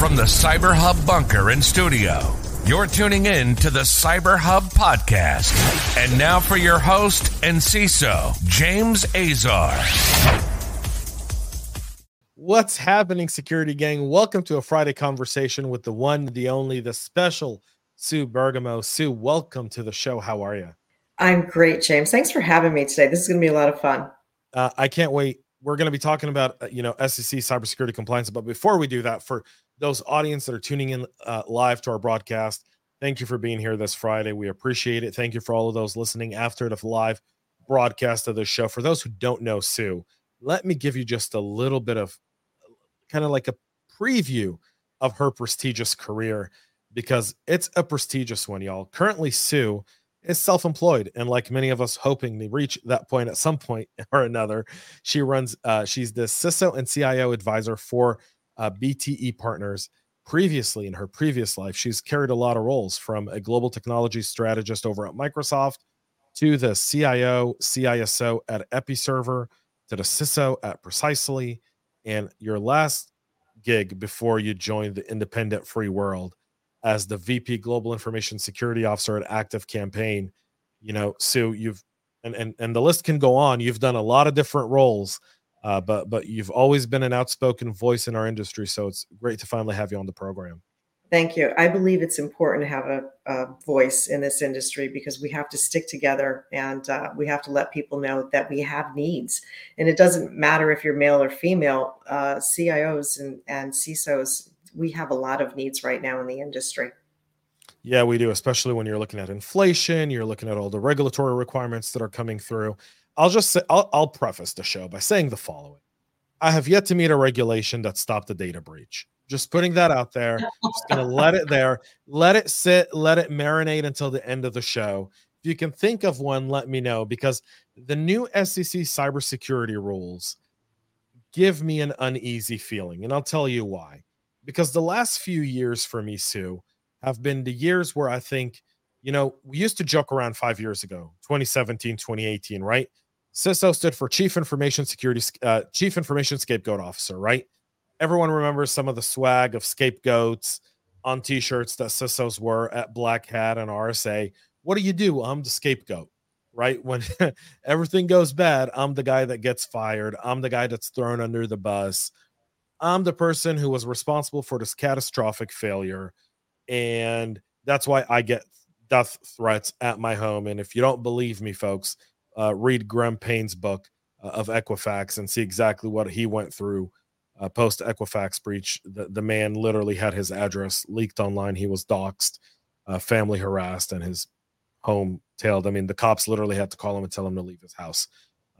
From the Cyber Hub bunker in studio, you're tuning in to the Cyber Hub podcast. And now for your host and CISO, James Azar. What's happening, security gang? Welcome to a Friday conversation with the one, the only, the special Sue Bergamo. Sue, welcome to the show. How are you? I'm great, James. Thanks for having me today. This is going to be a lot of fun. Uh, I can't wait. We're going to be talking about, uh, you know, SEC cybersecurity compliance. But before we do that, for those audience that are tuning in uh, live to our broadcast, thank you for being here this Friday. We appreciate it. Thank you for all of those listening after the live broadcast of the show. For those who don't know Sue, let me give you just a little bit of kind of like a preview of her prestigious career because it's a prestigious one, y'all. Currently, Sue is self-employed and like many of us hoping to reach that point at some point or another she runs uh, she's the ciso and cio advisor for uh, bte partners previously in her previous life she's carried a lot of roles from a global technology strategist over at microsoft to the cio ciso at episerver to the ciso at precisely and your last gig before you joined the independent free world as the VP Global Information Security Officer at Active Campaign. You know, Sue, you've and and and the list can go on. You've done a lot of different roles, uh, but but you've always been an outspoken voice in our industry. So it's great to finally have you on the program. Thank you. I believe it's important to have a, a voice in this industry because we have to stick together and uh, we have to let people know that we have needs. And it doesn't matter if you're male or female. Uh, CIOs and, and CISOs we have a lot of needs right now in the industry. Yeah, we do, especially when you're looking at inflation, you're looking at all the regulatory requirements that are coming through. I'll just say, I'll, I'll preface the show by saying the following I have yet to meet a regulation that stopped a data breach. Just putting that out there. Just to let it there, let it sit, let it marinate until the end of the show. If you can think of one, let me know because the new SEC cybersecurity rules give me an uneasy feeling. And I'll tell you why because the last few years for me, Sue, have been the years where I think, you know, we used to joke around five years ago, 2017, 2018, right? CISO stood for Chief Information Security, uh, Chief Information Scapegoat Officer, right? Everyone remembers some of the swag of scapegoats on t-shirts that CISOs were at Black Hat and RSA. What do you do? I'm the scapegoat, right? When everything goes bad, I'm the guy that gets fired. I'm the guy that's thrown under the bus. I'm the person who was responsible for this catastrophic failure. And that's why I get death threats at my home. And if you don't believe me, folks, uh, read Graeme Payne's book uh, of Equifax and see exactly what he went through uh, post Equifax breach. The, the man literally had his address leaked online. He was doxxed, uh, family harassed, and his home tailed. I mean, the cops literally had to call him and tell him to leave his house.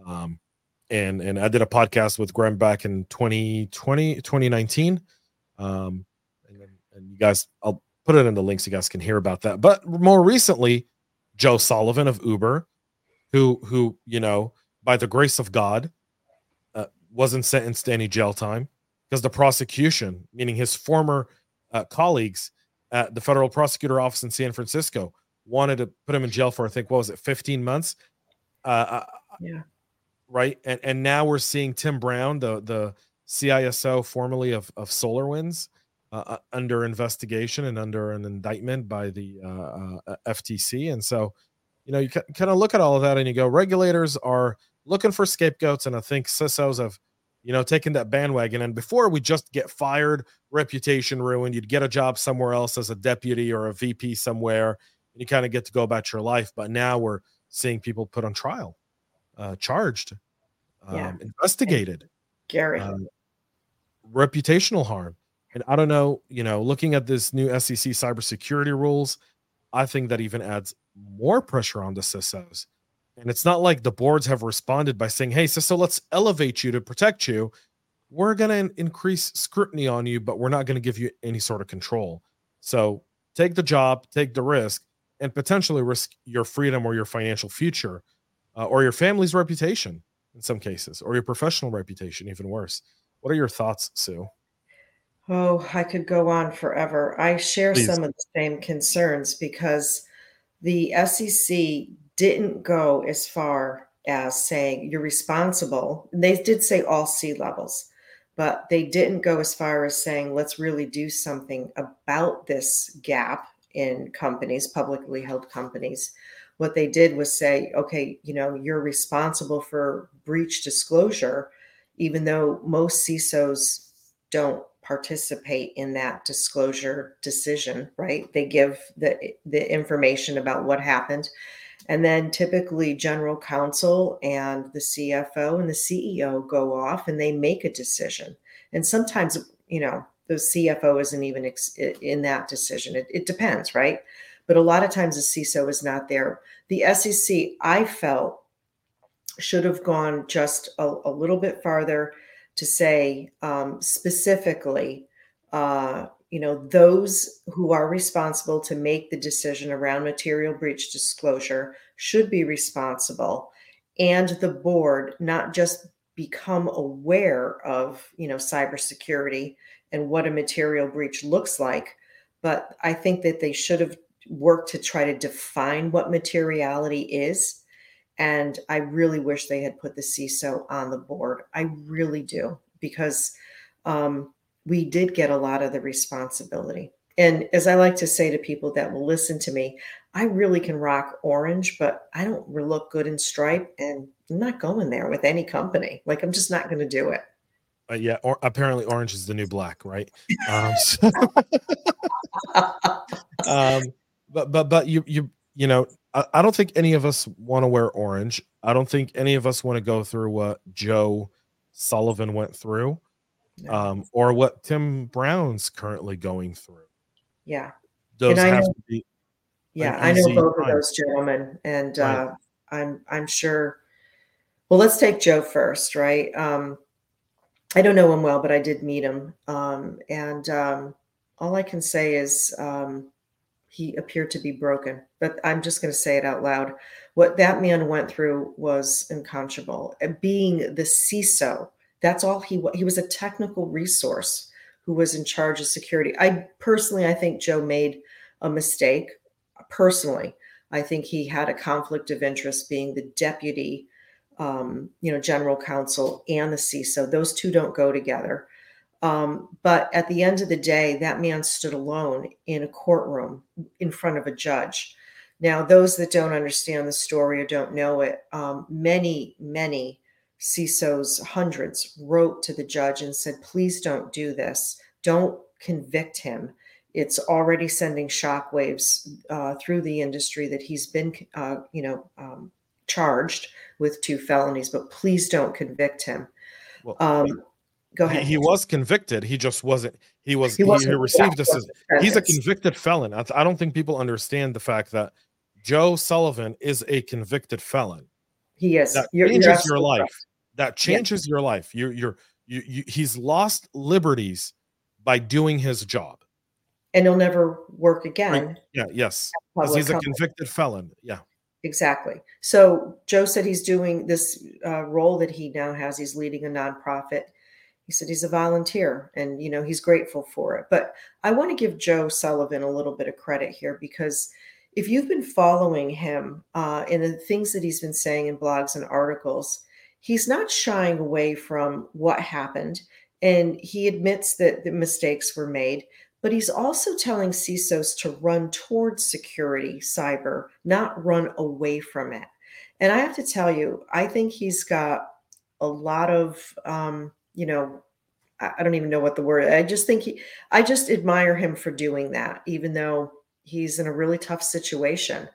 Um, and and I did a podcast with Graeme back in 2020 2019 um and, and you guys I'll put it in the links you guys can hear about that but more recently Joe Sullivan of Uber who who you know by the grace of God uh, wasn't sentenced to any jail time because the prosecution meaning his former uh, colleagues at the federal prosecutor office in San Francisco wanted to put him in jail for I think what was it 15 months uh, yeah right? And and now we're seeing Tim Brown, the the CISO formerly of of SolarWinds, uh, uh, under investigation and under an indictment by the uh, uh FTC. And so, you know, you kind of look at all of that and you go, regulators are looking for scapegoats, and I think CISOs have, you know, taken that bandwagon. And before we just get fired, reputation ruined, you'd get a job somewhere else as a deputy or a VP somewhere, and you kind of get to go about your life. But now we're seeing people put on trial uh, charged, um, yeah. investigated. Gary. Um, reputational harm. And I don't know, you know, looking at this new SEC cybersecurity rules, I think that even adds more pressure on the CISOs. And it's not like the boards have responded by saying, hey, CISO, let's elevate you to protect you. We're going to increase scrutiny on you, but we're not going to give you any sort of control. So take the job, take the risk, and potentially risk your freedom or your financial future uh, or your family's reputation in some cases, or your professional reputation, even worse. What are your thoughts, Sue? Oh, I could go on forever. I share Please. some of the same concerns because the SEC didn't go as far as saying you're responsible. They did say all C levels, but they didn't go as far as saying, let's really do something about this gap in companies, publicly held companies. What they did was say, okay, you know, you're responsible for breach disclosure, even though most CISOs don't participate in that disclosure decision, right? They give the the information about what happened. And then typically general counsel and the CFO and the CEO go off and they make a decision. And sometimes, you know, the CFO isn't even ex- in that decision. It, it depends, right? But a lot of times the CISO is not there. The SEC, I felt, should have gone just a, a little bit farther to say um, specifically, uh, you know, those who are responsible to make the decision around material breach disclosure should be responsible, and the board not just become aware of, you know, cybersecurity and what a material breach looks like, but I think that they should have worked to try to define what materiality is. And I really wish they had put the CISO on the board. I really do, because um, we did get a lot of the responsibility. And as I like to say to people that will listen to me, I really can rock orange, but I don't look good in stripe. And I'm not going there with any company. Like, I'm just not going to do it. Uh, yeah, or apparently orange is the new black, right? Um, so, um, but but but you you you know, I, I don't think any of us want to wear orange. I don't think any of us want to go through what Joe Sullivan went through um, or what Tim Brown's currently going through. Yeah. Those have know, to be. Yeah, I know both time. of those gentlemen, and right. uh, I'm I'm sure. Well, let's take Joe first, right? Um, I don't know him well, but I did meet him, um, and um, all I can say is um, he appeared to be broken. But I'm just going to say it out loud. What that man went through was unconscionable. Being the CISO that's all he was. He was a technical resource who was in charge of security. I personally, I think Joe made a mistake. Personally, I think he had a conflict of interest being the deputy, um, you know, general counsel and the CISO. Those two don't go together. Um, but at the end of the day, that man stood alone in a courtroom in front of a judge. Now, those that don't understand the story or don't know it, um, many, many CISOs, hundreds, wrote to the judge and said, please don't do this. Don't convict him. It's already sending shockwaves uh, through the industry that he's been, uh, you know, um, charged with two felonies, but please don't convict him. Well, um, go ahead. He, he, was convicted. He just wasn't. He was. He, he, received this. He's a convicted felon. I, I don't think people understand the fact that Joe Sullivan is a convicted felon. He is. That you're, changes you're your life. Right that changes your life you're you're you, you he's lost liberties by doing his job and he'll never work again right. yeah yes because he's company. a convicted felon yeah exactly so joe said he's doing this uh, role that he now has he's leading a nonprofit he said he's a volunteer and you know he's grateful for it but i want to give joe sullivan a little bit of credit here because if you've been following him uh, in the things that he's been saying in blogs and articles he's not shying away from what happened. And he admits that the mistakes were made, but he's also telling CISOs to run towards security, cyber, not run away from it. And I have to tell you, I think he's got a lot of, um, you know, I don't even know what the word. I just think he, I just admire him for doing that, even though he's in a really tough situation.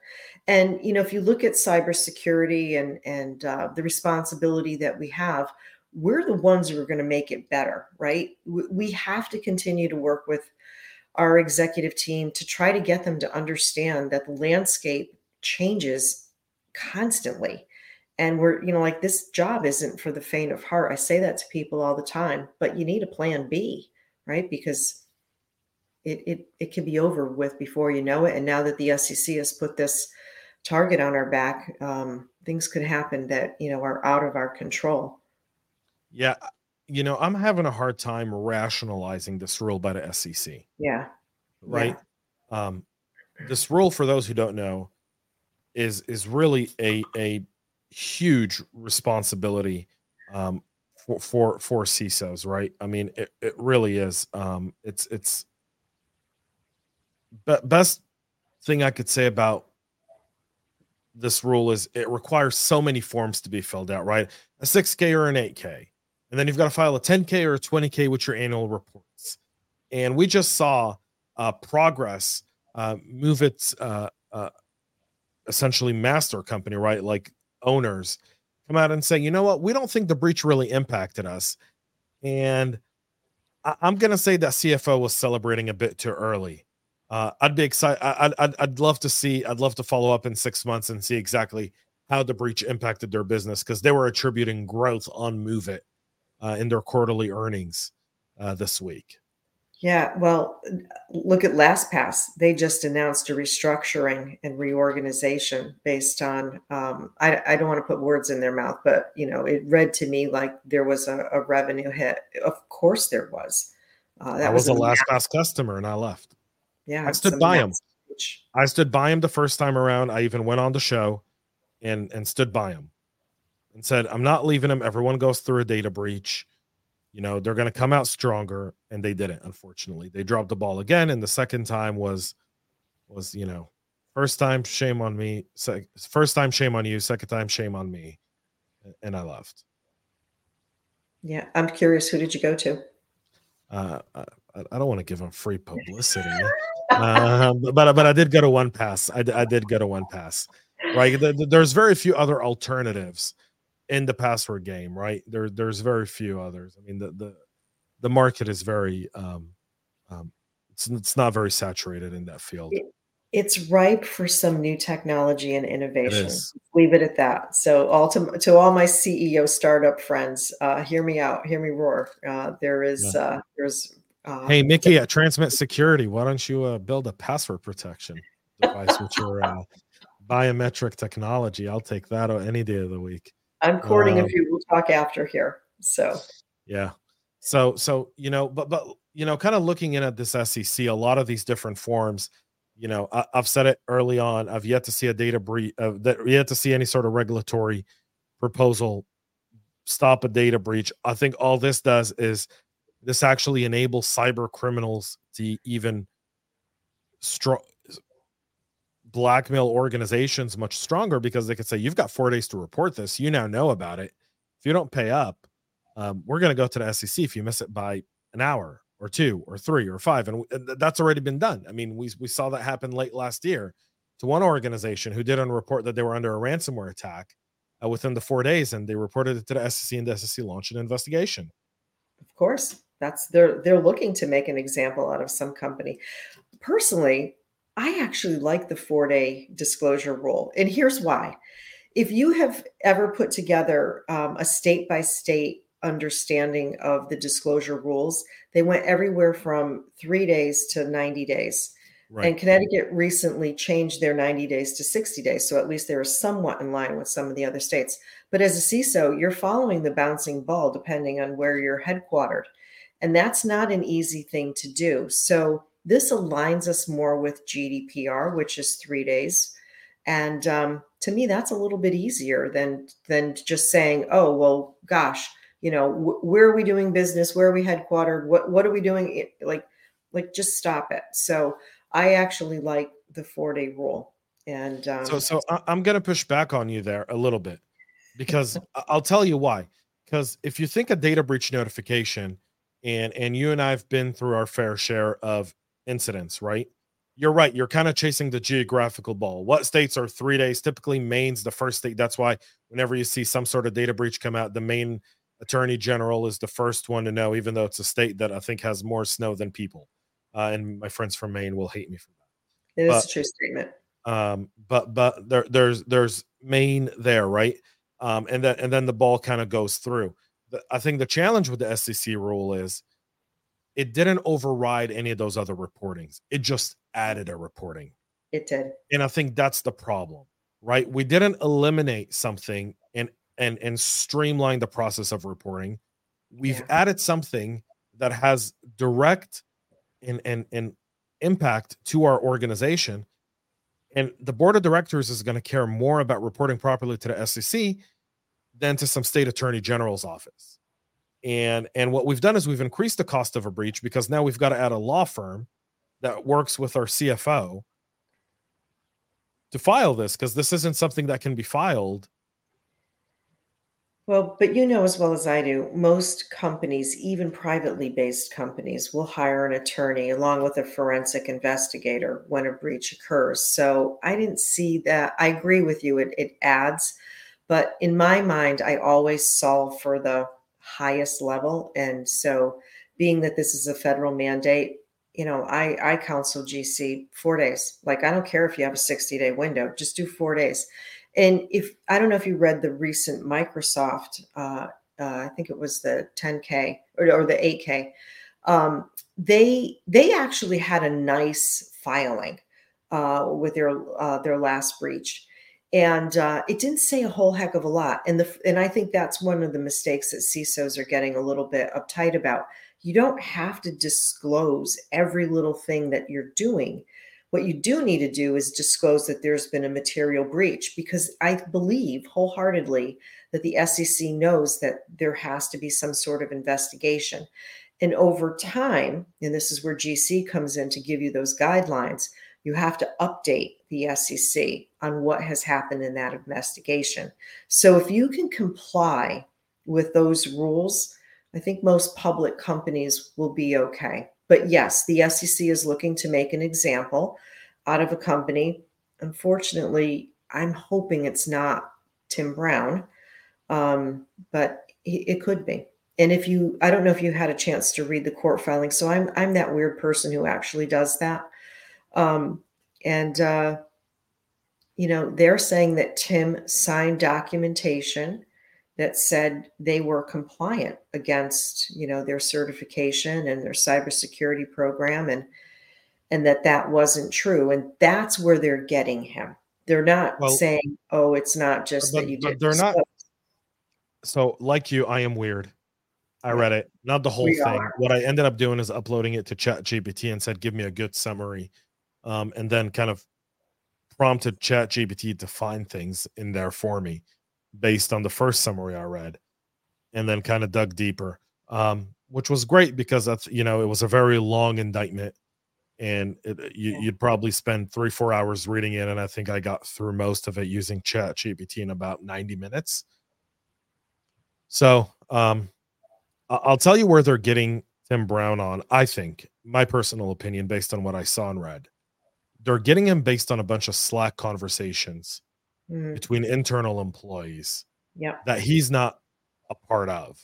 And you know, if you look at cybersecurity and and uh, the responsibility that we have, we're the ones who are going to make it better, right? We have to continue to work with our executive team to try to get them to understand that the landscape changes constantly. And we're, you know, like this job isn't for the faint of heart. I say that to people all the time, but you need a plan B, right? Because it it it can be over with before you know it. And now that the SEC has put this target on our back, um, things could happen that you know are out of our control. Yeah, you know, I'm having a hard time rationalizing this rule by the SEC. Yeah. Right. Yeah. Um, this rule, for those who don't know, is is really a a huge responsibility um, for for for CISOs, right? I mean, it, it really is. Um, it's it's be- best thing I could say about this rule is it requires so many forms to be filled out, right? A 6K or an 8K. And then you've got to file a 10K or a 20K with your annual reports. And we just saw uh, Progress uh, MOVEit's uh, uh, essentially master company, right? Like owners come out and say, you know what? We don't think the breach really impacted us. And I- am going to say that CFO was celebrating a bit too early. Uh, I'd be excited. I'd, I'd, I'd love to see, I'd love to follow up in six months and see exactly how the breach impacted their business because they were attributing growth on MOVEit uh, in their quarterly earnings uh, this week. Yeah, well, look at LastPass. They just announced a restructuring and reorganization based on. Um, I, I, don't want to put words in their mouth, but you know, it read to me like there was a, a revenue hit. Of course, there was. Uh, that I was, was a LastPass customer, and I left. Yeah, I stood by him. I stood by him the first time around. I even went on the show, and and stood by him, and said, "I'm not leaving him. Everyone goes through a data breach." You know they're going to come out stronger and they didn't unfortunately. They dropped the ball again and the second time was was you know first time shame on me first time shame on you second time shame on me and i left. Yeah i'm curious who did you go to? Uh, I, I don't want to give them free publicity uh, but but i did go to 1Pass i, I did go to 1Pass right there's very few other alternatives in the password game, right? There, there's very few others. I mean, the the the market is very um, um it's it's not very saturated in that field. It, it's ripe for some new technology and innovation. Leave it at that. So, all to, to all my CEO startup friends, uh, hear me out, hear me roar. Uh, there is yeah. uh, there's. Uh, hey, Mickey at Transmit Security, why don't you uh, build a password protection device with your uh, biometric technology? I'll take that any day of the week. I'm courting um, a few. We'll talk after here. So yeah. So so you know, but but you know, kind of looking in at this SEC, a lot of these different forms. You know, I, have said it early on. I've yet to see a data breach. Uh, that yet to see any sort of regulatory proposal stop a data breach. I think all this does is this actually enables cyber criminals to even strong blackmail organizations much stronger because they could say, You've got four days to report this. You now know about it. If you don't pay up, um, we're going to go to the SEC if you miss it by an hour or two or three or five. And, that's already been done. I mean, we, we saw that happen late last year to one organization who didn't report that they were under a ransomware attack uh, within the four days, and they reported it to the SEC, and the SEC launched an investigation. Of course, that's they're they're looking to make an example out of some company. Personally, I actually like the four day disclosure rule. And here's why. If you have ever put together um, a state by state understanding of the disclosure rules, they went everywhere from three days to 90 days. Right. And Connecticut recently changed their 90 days to 60 days. So at least they were somewhat in line with some of the other states. But as a CISO, you're following the bouncing ball depending on where you're headquartered. And that's not an easy thing to do. So this aligns us more with GDPR, which is three days. And um, to me, that's a little bit easier than than just saying, "Oh, well, gosh, you know, wh- where are we doing business? Where are we headquartered? What what are we doing? Like, like just stop it." So I actually like the four day rule. And um, so, so I'm going to push back on you there a little bit because I'll tell you why. Because if you think a data breach notification, and and you and I've been through our fair share of incidents, right? You're right. You're kind of chasing the geographical ball. What states are three days? Typically, Maine's the first state. That's why whenever you see some sort of data breach come out, the Maine attorney general is the first one to know, even though it's a state that I think has more snow than people. Uh, and my friends from Maine will hate me for that. It but, is a true statement. Um, but but there there's there's Maine there, right? Um, and then and then the ball kind of goes through. The, I think the challenge with the SEC rule is it didn't override any of those other reportings. It just added a reporting. It did. And I think that's the problem, right? We didn't eliminate something and and and streamline the process of reporting. We've yeah. added something that has direct and and and impact to our organization. And the board of directors is going to care more about reporting properly to the SEC than to some state attorney general's office And and what we've done is we've increased the cost of a breach because now we've got to add a law firm that works with our CFO to file this because this isn't something that can be filed well, but you know as well as I do, most companies, even privately based companies, will hire an attorney along with a forensic investigator when a breach occurs. So I didn't see that. I agree with you, it, it adds. But in my mind, I always solve for the highest level. And so, being that this is a federal mandate, you know, I, I counsel GC four days. Like, I don't care if you have a 60 day window, just do four days and if I don't know if you read the recent Microsoft, uh, uh, I think it was the 10K or, or the 8K. Um, they they actually had a nice filing uh, with their uh, their last breach, and uh, it didn't say a whole heck of a lot. And the and I think that's one of the mistakes that CISOs are getting a little bit uptight about. You don't have to disclose every little thing that you're doing what you do need to do is disclose that there's been a material breach because I believe wholeheartedly that the SEC knows that there has to be some sort of investigation. And over time, and this is where GC comes in to give you those guidelines, you have to update the SEC on what has happened in that investigation. So if you can comply with those rules, I think most public companies will be okay. But yes, the SEC is looking to make an example out of a company. Unfortunately, I'm hoping it's not Tim Brown, um, but it could be. And if you, I don't know if you had a chance to read the court filing. So I'm I'm that weird person who actually does that. Um, and uh, you know, they're saying that Tim signed documentation that said they were compliant against you know their certification and their cybersecurity program and and that that wasn't true. And that's where they're getting him. They're not well, saying oh it's not just but, that you did they're not so like you i am weird. I read it. Not the whole we thing. are. what i ended up doing is uploading it to chat gpt and said give me a good summary um, and then kind of prompted chat gpt to find things in there for me based on the first summary I read, and then kind of dug deeper, um, which was great because that's you know it was a very long indictment, and it, you, would probably spend three four hours reading it, and I think I got through most of it using Chat GPT in about ninety minutes. So um, I'll tell you where they're getting Tim Brown on. I think my personal opinion, based on what I saw and read, they're getting him based on a bunch of Slack conversations mm. between internal employees yeah. that he's not a part of.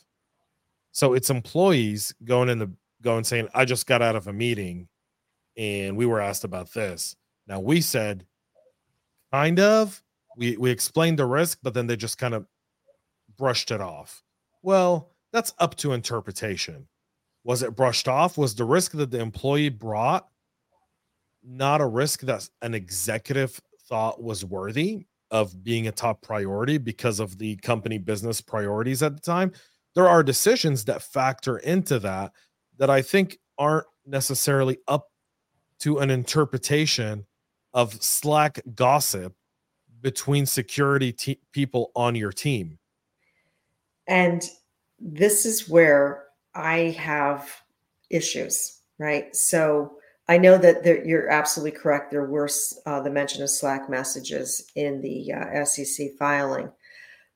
So it's employees going in the going saying, I just got out of a meeting and we were asked about this. Now we said kind of we we explained the risk, but then they just kind of brushed it off. Well, that's up to interpretation. Was it brushed off? Was the risk that the employee brought not a risk that an executive thought was worthy? of being a top priority because of the company business priorities at the time. There are decisions that factor into that that I think aren't necessarily up to an interpretation of Slack gossip between security te- people on your team. And this is where I have issues, right? So I know that there, you're absolutely correct. There were uh, the mention of Slack messages in the uh, SEC filing.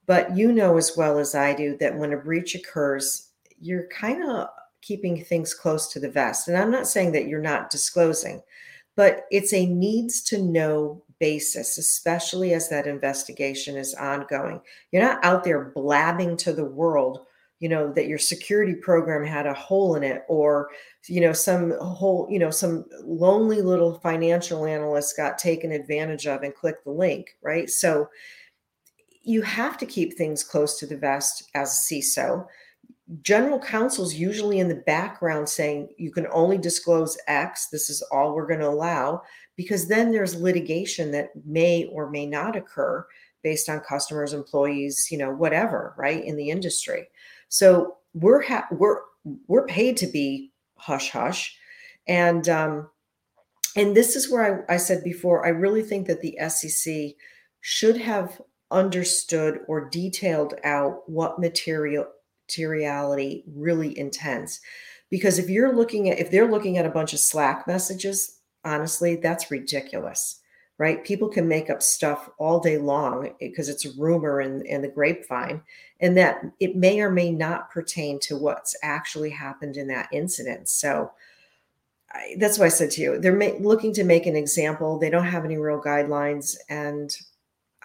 But you know as well as I do that when a breach occurs, you're kind of keeping things close to the vest. And I'm not saying that you're not disclosing, but it's a needs to know basis, especially as that investigation is ongoing. You're not out there blabbing to the world you know that your security program had a hole in it or you know some whole you know some lonely little financial analyst got taken advantage of and clicked the link right so you have to keep things close to the vest as a CISO. General counsel's usually in the background saying you can only disclose X. This is all we're going to allow because then there's litigation that may or may not occur based on customers, employees, you know, whatever, right, in the industry. So we're ha- we're we're paid to be hush hush, and um, and this is where I, I said before. I really think that the SEC should have understood or detailed out what material materiality really intense. Because if you're looking at if they're looking at a bunch of Slack messages, honestly, that's ridiculous right? People can make up stuff all day long because it's a rumor in the grapevine, and that it may or may not pertain to what's actually happened in that incident. So I, that's why I said to you, they're ma- looking to make an example. They don't have any real guidelines, and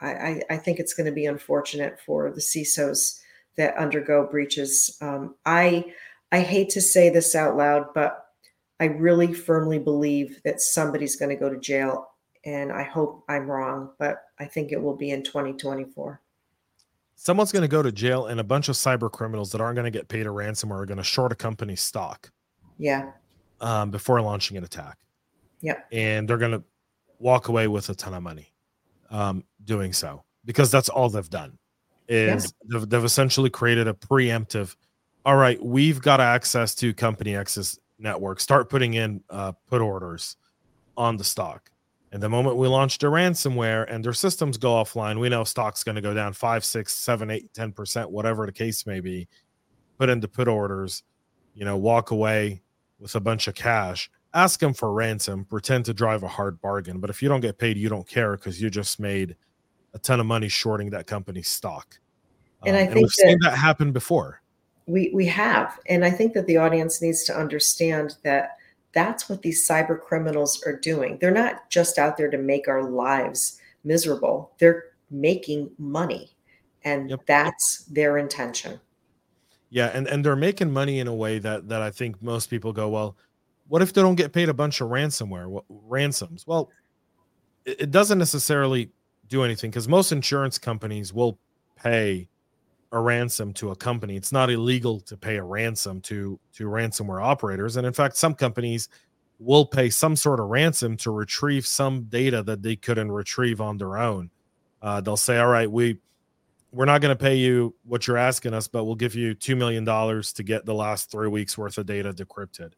I, I, I think it's going to be unfortunate for the CISOs that undergo breaches. Um, I I hate to say this out loud, but I really firmly believe that somebody's going to go to jail and I hope I'm wrong, but I think it will be in 2024. Someone's going to go to jail, and a bunch of cyber criminals that aren't going to get paid a ransom are going to short a company's stock. Yeah. Um, before launching an attack. Yep. And they're going to walk away with a ton of money um, doing so because that's all they've done. Is yeah. they've, they've essentially created a preemptive. All right, we've got access to company X's network. Start putting in uh, put orders on the stock and the moment we launched a ransomware and their systems go offline, we know stock's going to go down five, six, seven, eight, ten percent, whatever the case may be. Put into put orders, you know, walk away with a bunch of cash. Ask them for ransom. Pretend to drive a hard bargain. But if you don't get paid, you don't care because you just made a ton of money shorting that company's stock. And um, I think and we've that seen that happen before. We we have, and I think that the audience needs to understand that that's what these cyber criminals are doing. They're not just out there to make our lives miserable, they're making money. And yep. that's their intention. Yeah, and, and they're making money in a way that that I think most people go, well, what if they don't get paid a bunch of ransomware what, ransoms? Well, it, it doesn't necessarily do anything because most insurance companies will pay a ransom to a company. It's not illegal to pay a ransom to to ransomware operators, and in fact, some companies will pay some sort of ransom to retrieve some data that they couldn't retrieve on their own. Uh, they'll say, "All right, we we're not going to pay you what you're asking us, but we'll give you two million dollars to get the last three weeks worth of data decrypted."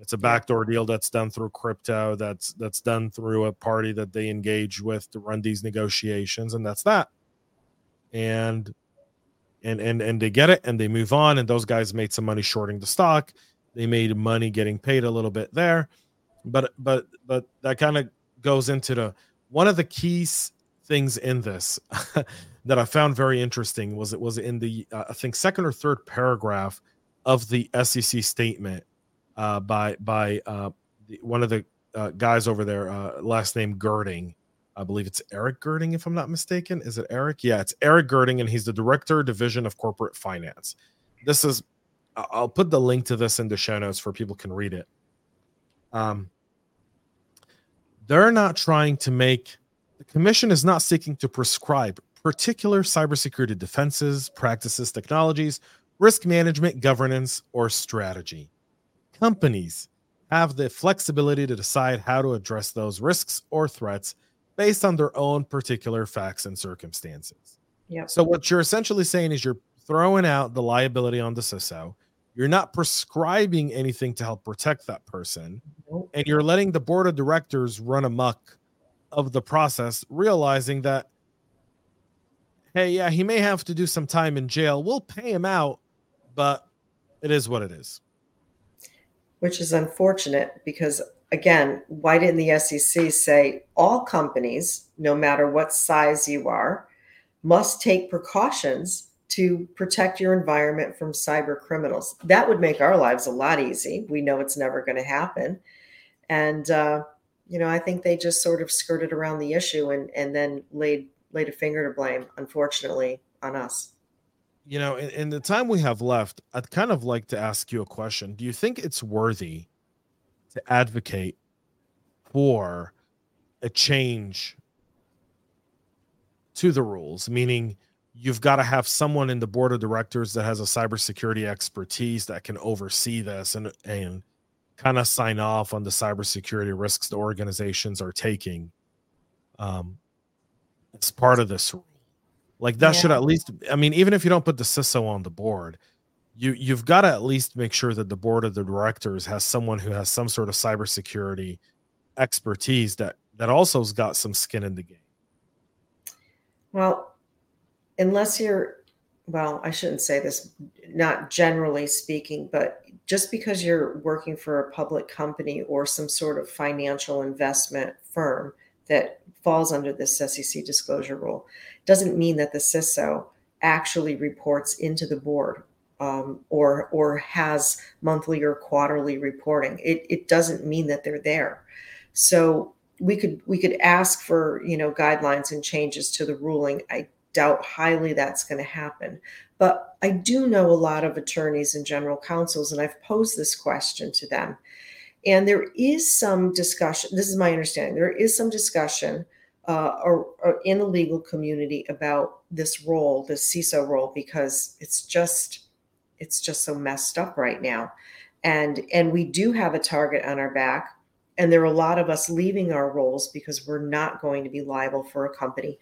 It's a backdoor deal that's done through crypto. That's that's done through a party that they engage with to run these negotiations, and that's that. And and and and they get it and they move on and those guys made some money shorting the stock. They made money getting paid a little bit there. But but but that kind of goes into the one of the keys things in this that i found very interesting was it was in the uh, i think second or third paragraph of the sec statement uh, by by uh, the, one of the uh, guys over there uh, last name Gerding I believe it's Erik Gerding, if I'm not mistaken. Is it Erik? Yeah, it's Erik Gerding, and he's the director, division of corporate finance. This is, I'll put the link to this in the show notes for people can read it. Um, they're not trying to make the commission is not seeking to prescribe particular cybersecurity defenses, practices, technologies, risk management, governance, or strategy. Companies have the flexibility to decide how to address those risks or threats based on their own particular facts and circumstances. Yeah. So what you're essentially saying is you're throwing out the liability on the CISO. You're not prescribing anything to help protect that person, nope. and you're letting the board of directors run amok of the process, realizing that, hey, yeah, he may have to do some time in jail. We'll pay him out, but it is what it is. Which is unfortunate because again, why didn't the SEC say all companies, no matter what size you are, must take precautions to protect your environment from cyber criminals? That would make our lives a lot easy. We know it's never going to happen. And, uh, you know, I think they just sort of skirted around the issue and, and then laid laid a finger to blame, unfortunately, on us. You know, in, in the time we have left, I'd kind of like to ask you a question. Do you think it's worthy to advocate for a change to the rules, meaning you've got to have someone in the board of directors that has a cybersecurity expertise that can oversee this and and kind of sign off on the cybersecurity risks the organizations are taking um as part of this rule. Like that yeah. should at least I mean even if you don't put the CISO on the board, you you've got to at least make sure that the board of the directors has someone who has some sort of cybersecurity expertise that that also's got some skin in the game. Well, unless you're well, I shouldn't say this, not generally speaking, but just because you're working for a public company or some sort of financial investment firm that falls under this SEC disclosure rule doesn't mean that the CISO actually reports into the board um, or or has monthly or quarterly reporting. It, it doesn't mean that they're there. So we could we could ask for you know guidelines and changes to the ruling. I doubt highly that's going to happen. But I do know a lot of attorneys and general counsels, and I've posed this question to them. And there is some discussion, this is my understanding, there is some discussion uh, or, or in the legal community about this role, this CISO role, because it's just it's just so messed up right now. And and we do have a target on our back. And there are a lot of us leaving our roles because we're not going to be liable for a company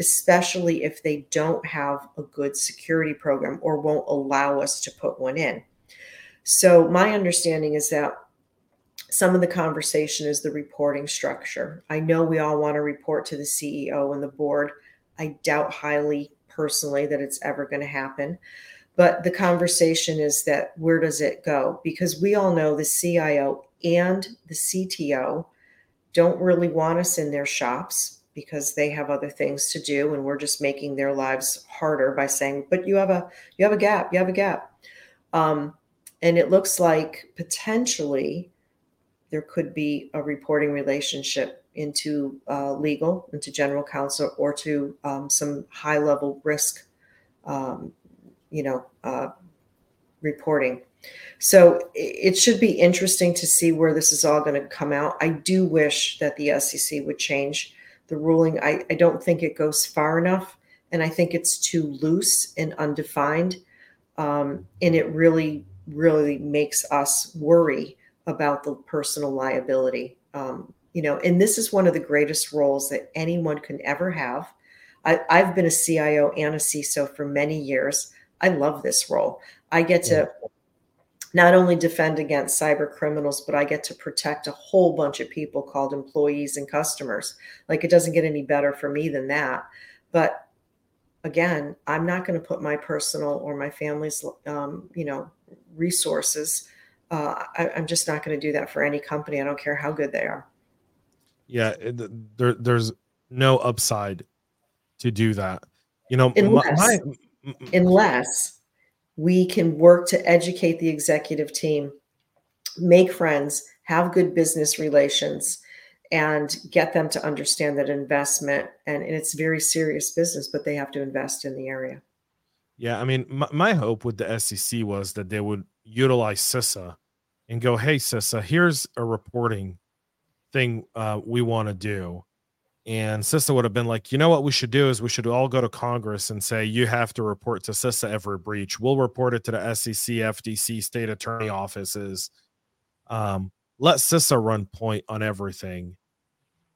especially if they don't have a good security program or won't allow us to put one in. So, my understanding is that some of the conversation is the reporting structure. I know we all want to report to the CEO and the board. I doubt highly personally that it's ever going to happen. But the conversation is that where does it go? Because we all know the CIO and the CTO don't really want us in their shops because they have other things to do and we're just making their lives harder by saying but you have a you have a gap you have a gap um, and it looks like potentially there could be a reporting relationship into uh, legal into general counsel or to um, some high level risk um, you know uh, reporting so it should be interesting to see where this is all going to come out. I do wish that the SEC would change the ruling. I, I don't think it goes far enough, and I think it's too loose and undefined. Um, and it really, really makes us worry about the personal liability. Um, you know, and this is one of the greatest roles that anyone can ever have. I, I've been a CIO and a CISO for many years. I love this role. I get to not only defend against cyber criminals, but I get to protect a whole bunch of people called employees and customers. Like it doesn't get any better for me than that. But again, I'm not going to put my personal or my family's, um, you know, resources. Uh, I, I'm just not going to do that for any company. I don't care how good they are. Yeah, there, there's no upside to do that. You know, unless, my, my, unless we can work to educate the executive team, make friends, have good business relations, and get them to understand that investment and, and it's very serious business, but they have to invest in the area. Yeah, I mean, my, my hope with the SEC was that they would utilize CISA and go, "Hey, CISA, here's a reporting thing uh, we want to do." And CISA would have been like, you know what we should do is we should all go to Congress and say, you have to report to CISA every breach. We'll report it to the SEC, FTC, state attorney offices. Um, let CISA run point on everything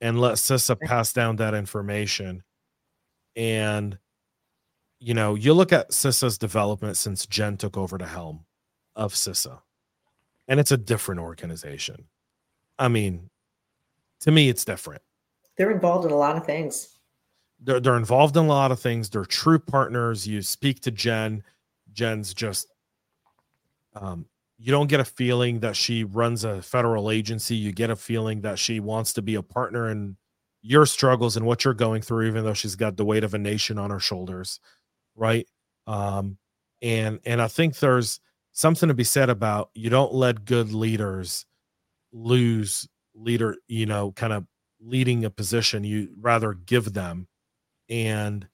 and let CISA pass down that information. And, you know, you look at CISA's development since Jen took over the helm of CISA, and it's a different organization. I mean, to me, it's different they're involved in a lot of things. They're, they're involved in a lot of things. They're true partners. You speak to Jen. Jen's just, um, you don't get a feeling that she runs a federal agency. You get a feeling that she wants to be a partner in your struggles and what you're going through, even though she's got the weight of a nation on her shoulders, right? Um, and and I think there's something to be said about you don't let good leaders lose leader, you know, kind of leading a position, you rather give them. And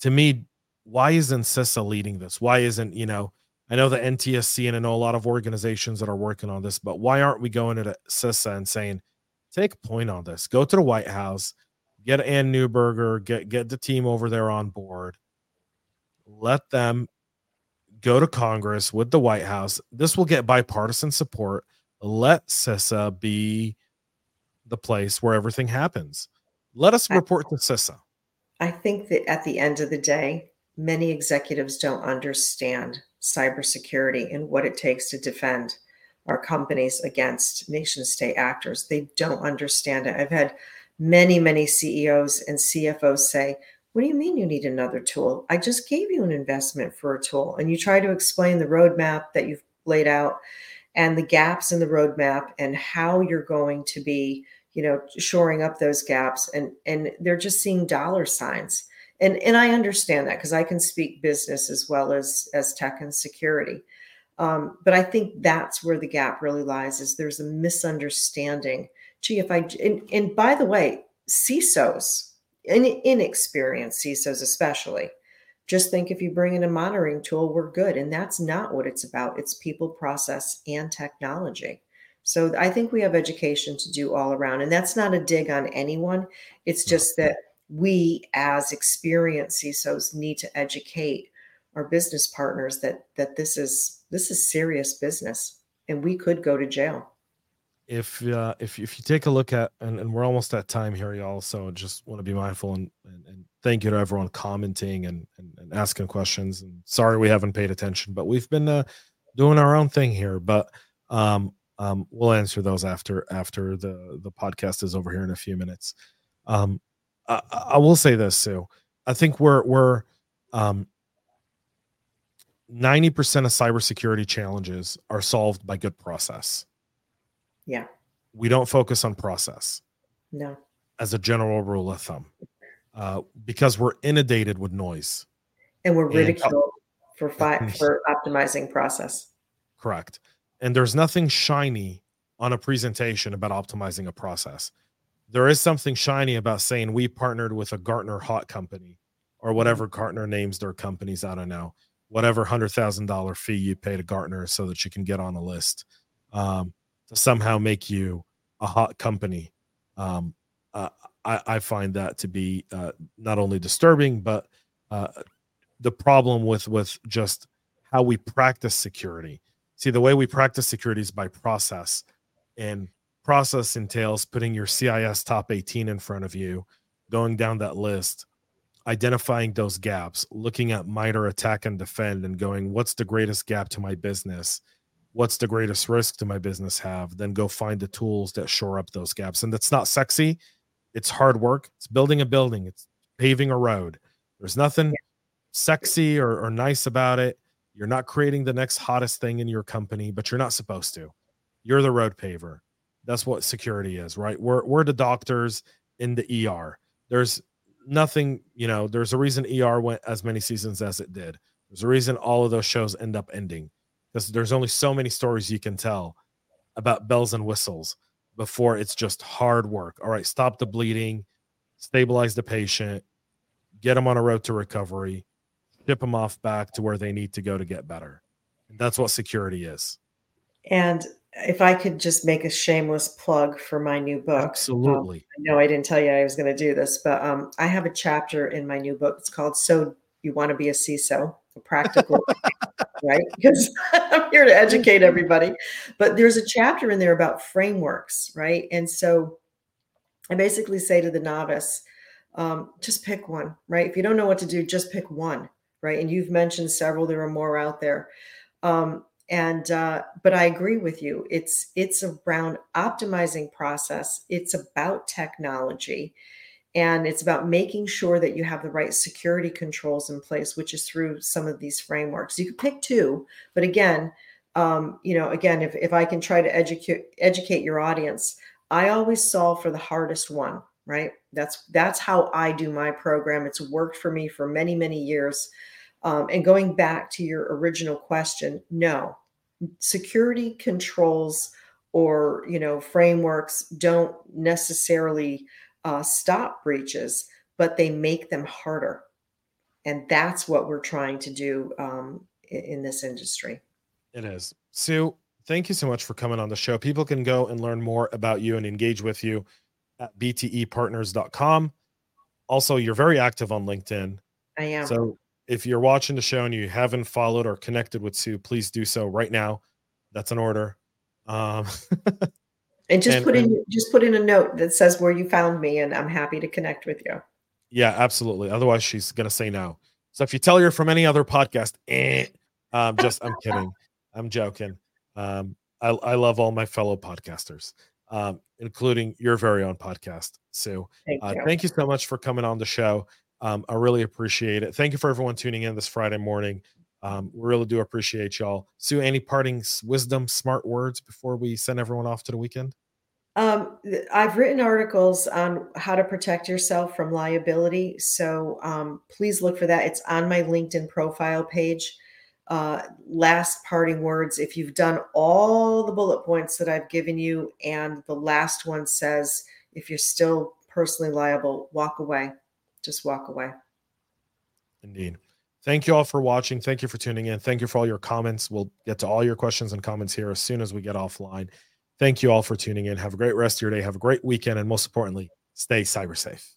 to me, why isn't CISA leading this? Why isn't, you know, I know the NTSC and I know a lot of organizations that are working on this, but why aren't we going to CISA and saying, take point on this? Go to the White House, get Anne Neuberger, get get the team over there on board. Let them go to Congress with the White House. This will get bipartisan support. Let CISA be the place where everything happens. Let us report I, to CISA. I think that at the end of the day, many executives don't understand cybersecurity and what it takes to defend our companies against nation state actors. They don't understand it. I've had many, many CEOs and CFOs say, What do you mean you need another tool? I just gave you an investment for a tool. And you try to explain the roadmap that you've laid out and the gaps in the roadmap and how you're going to be, you know, shoring up those gaps. And and they're just seeing dollar signs. And and I understand that because I can speak business as well as as tech and security. Um, but I think that's where the gap really lies is there's a misunderstanding. Gee, if I and, and by the way, CISOs, in, inexperienced CISOs especially. Just think if you bring in a monitoring tool, we're good. And that's not what it's about. It's people, process, and technology. So I think we have education to do all around. And that's not a dig on anyone. It's just that we as experienced CISOs need to educate our business partners that that this is this is serious business and we could go to jail if uh, if if you take a look at and, and we're almost at time here, y'all. So just want to be mindful and, and, and thank you to everyone commenting and, and, and asking questions. And sorry we haven't paid attention, but we've been uh, doing our own thing here. But um, um, we'll answer those after after the the podcast is over here in a few minutes. Um, I, I will say this, Sue. I think we're we're um, 90% of cybersecurity challenges are solved by good process. Yeah. We don't focus on process. No. As a general rule of thumb, uh, because we're inundated with noise. And we're ridiculed and, for fi- for optimizing process. Correct. And there's nothing shiny on a presentation about optimizing a process. There is something shiny about saying we partnered with a Gartner hot company or whatever mm-hmm. Gartner names their companies. I don't know. Whatever hundred thousand dollar fee you pay to Gartner so that you can get on a list. Um, to somehow make you a hot company. Um, uh, I, I, find that to be uh, not only disturbing, but uh, the problem with with just how we practice security. See, the way we practice security is by process, and process entails putting your CIS top 18 in front of you, going down that list, identifying those gaps, looking at MITRE attack and defend, and going, what's the greatest gap to my business? what's the greatest risk to my business have? Then go find the tools that shore up those gaps and that's not sexy. It's hard work. It's building a building. It's paving a road. There's nothing sexy or, or nice about it you're not creating the next hottest thing in your company but you're not supposed to. You're the road paver. That's what security is right? We're, we're the doctors in the er there's nothing you know there's a reason er went as many seasons as it did. There's a reason all of those shows end up ending because there's only so many stories you can tell about bells and whistles before it's just hard work. All right, stop the bleeding, stabilize the patient, get them on a road to recovery, ship them off back to where they need to go to get better. And that's what security is. And if I could just make a shameless plug for my new book. Absolutely. Um, I know I didn't tell you I was going to do this, but um, I have a chapter in my new book. It's called So You Want to Be a CISO, a practical right? Because I'm here to educate everybody. But there's a chapter in there about frameworks, right? And so I basically say to the novice, um, just pick one, right? If you don't know what to do, just pick one, right? And you've mentioned several, there are more out there. Um, and uh, but I agree with you. It's it's around optimizing process. It's about technology and it's about making sure that you have the right security controls in place which is through some of these frameworks you could pick two but again um, you know again if, if i can try to educate educate your audience i always solve for the hardest one right that's that's how i do my program it's worked for me for many many years um, and going back to your original question no security controls or you know frameworks don't necessarily uh, stop breaches, but they make them harder. And that's what we're trying to do um, in, in this industry. It is. Sue, thank you so much for coming on the show. People can go and learn more about you and engage with you at btepartners.com. Also, you're very active on LinkedIn. I am. So if you're watching the show and you haven't followed or connected with Sue, please do so right now. That's an order. Um, and just and, put in and, just put in a note that says where you found me and i'm happy to connect with you yeah absolutely otherwise she's gonna say no so if you tell her from any other podcast eh, um just i'm kidding i'm joking um I, I love all my fellow podcasters um including your very own podcast sue thank, uh, you. thank you so much for coming on the show Um, I really appreciate it. Thank you for everyone tuning in this Friday morning. Um, we really do appreciate y'all. Sue, any parting wisdom, smart words before we send everyone off to the weekend? Um, I've written articles on how to protect yourself from liability. So um, please look for that. It's on my LinkedIn profile page. Uh, last parting words if you've done all the bullet points that I've given you, and the last one says, if you're still personally liable, walk away. Just walk away. Indeed. Thank you all for watching. Thank you for tuning in. Thank you for all your comments. We'll get to all your questions and comments here as soon as we get offline. Thank you all for tuning in. Have a great rest of your day. Have a great weekend. And most importantly, stay cyber safe.